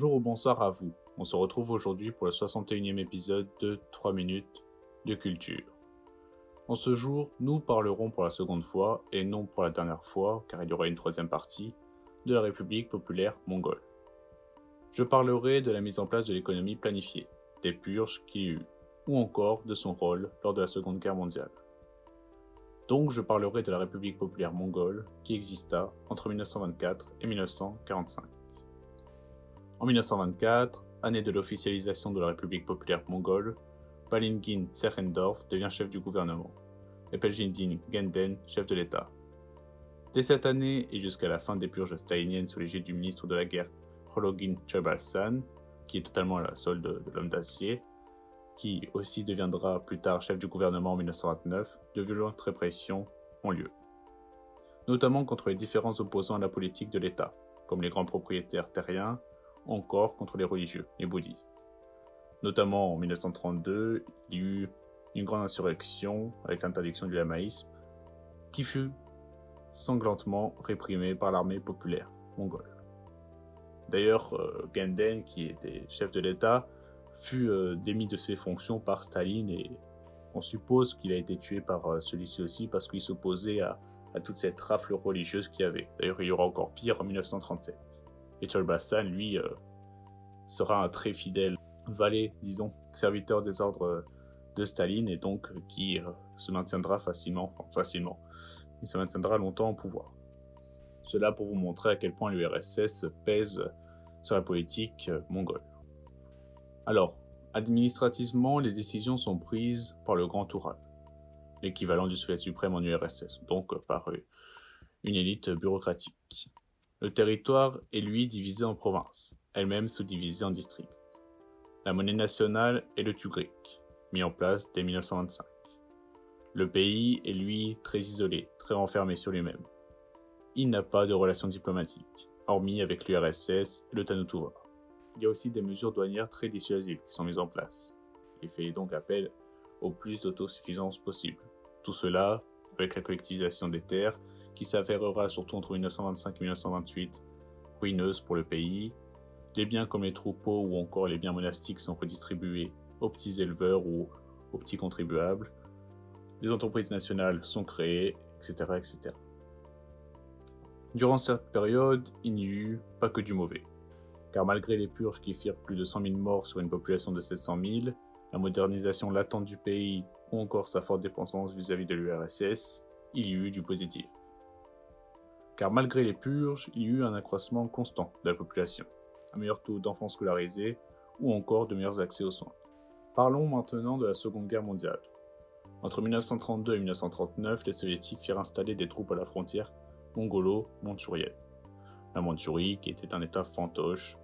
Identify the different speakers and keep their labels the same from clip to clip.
Speaker 1: Bonjour ou bonsoir à vous. On se retrouve aujourd'hui pour le 61e épisode de 3 minutes de culture. En ce jour, nous parlerons pour la seconde fois, et non pour la dernière fois, car il y aura une troisième partie, de la République populaire mongole. Je parlerai de la mise en place de l'économie planifiée, des purges qu'il y eut, ou encore de son rôle lors de la Seconde Guerre mondiale. Donc je parlerai de la République populaire mongole qui exista entre 1924 et 1945. En 1924, année de l'officialisation de la République populaire mongole, Balingin Serendorf devient chef du gouvernement, et Peljindin Genden chef de l'État. Dès cette année et jusqu'à la fin des purges staliniennes sous l'égide du ministre de la guerre Prologin Chobalsan, qui est totalement à la solde de l'homme d'acier, qui aussi deviendra plus tard chef du gouvernement en 1929, de violentes répressions ont lieu. Notamment contre les différents opposants à la politique de l'État, comme les grands propriétaires terriens, encore contre les religieux, les bouddhistes. Notamment en 1932, il y eut une grande insurrection avec l'interdiction du lamaïsme, qui fut sanglantement réprimée par l'armée populaire mongole. D'ailleurs, euh, Genden, qui était chef de l'État, fut euh, démis de ses fonctions par Staline et on suppose qu'il a été tué par euh, celui-ci aussi parce qu'il s'opposait à, toute cette rafle religieuse qu'il y avait. D'ailleurs, il y aura encore pire en 1937. Et Cholbassan, lui, euh, sera un très fidèle valet, disons, serviteur des ordres de Staline et donc qui se maintiendra facilement, enfin, facilement, il se maintiendra longtemps au pouvoir. Cela pour vous montrer à quel point l'URSS pèse sur la politique mongole. Alors, administrativement, les décisions sont prises par le Grand Oural, l'équivalent du Soviet suprême en URSS, donc par une élite bureaucratique. Le territoire est lui divisé en provinces, elles-mêmes sous-divisées en districts. La monnaie nationale est le tugrik, mis en place dès 1925. Le pays est lui très isolé, très renfermé sur lui-même. Il n'a pas de relations diplomatiques, hormis avec l'URSS et le Tanutuva il y a aussi des mesures douanières très dissuasives qui sont mises en place. Il fait donc appel au plus d'autosuffisance possible. Tout cela avec la collectivisation des terres qui s'avérera surtout entre 1925 et 1928 ruineuse pour le pays. Les biens comme les troupeaux ou encore les biens monastiques sont redistribués aux petits éleveurs ou aux petits contribuables. Les entreprises nationales sont créées, etc. etc. Durant cette période, il n'y eut pas que du mauvais car malgré les purges qui firent plus de 100 000 morts sur une population de 700 000, la modernisation latente du pays ou encore sa forte dépendance vis-à-vis de l'URSS, il y eut du positif. Car malgré les purges, il y eut un accroissement constant de la population, un meilleur taux d'enfants scolarisés ou encore de meilleurs accès aux soins. Parlons maintenant de la Seconde Guerre mondiale. Entre 1932 et 1939, les soviétiques firent installer des troupes à la frontière mongolo-manchourienne. La Mandchourie, qui était un état fantoche,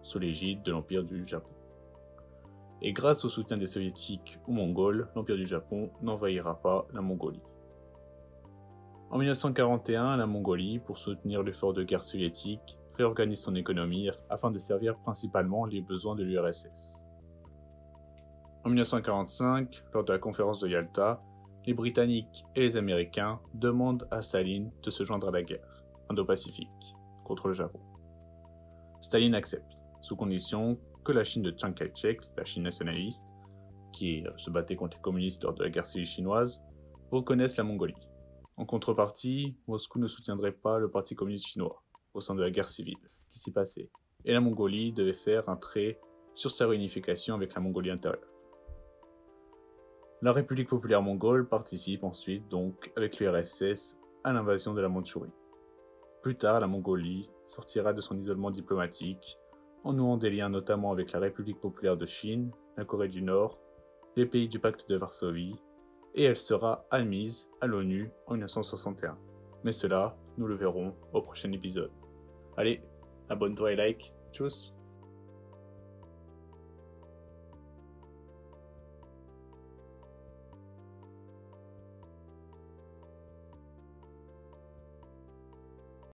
Speaker 1: sous l'égide de l'Empire du Japon. Et grâce au soutien des soviétiques aux Mongols, l'Empire du Japon n'envahira pas la Mongolie. En 1941, la Mongolie, pour soutenir l'effort de guerre soviétique, réorganise son économie afin de servir principalement les besoins de l'URSS. En 1945, lors de la conférence de Yalta, les Britanniques et les Américains demandent à Staline de se joindre à la guerre indo-pacifique contre le Japon. Staline accepte sous condition que la Chine de Chiang Kai-shek, la Chine nationaliste, qui se battait contre les communistes lors de la guerre civile chinoise, reconnaisse la Mongolie. En contrepartie, Moscou ne soutiendrait pas le Parti communiste chinois au sein de la guerre civile qui s'y passait, et la Mongolie devait faire un trait sur sa réunification avec la Mongolie intérieure. La République populaire mongole participe ensuite donc avec l'URSS à l'invasion de la Mandchourie. Plus tard, la Mongolie sortira de son isolement diplomatique en nouant des liens notamment avec la République populaire de Chine, la Corée du Nord, les pays du pacte de Varsovie, et elle sera admise à l'ONU en 1961. Mais cela, nous le verrons au prochain épisode. Allez, abonne-toi et like. Tchuss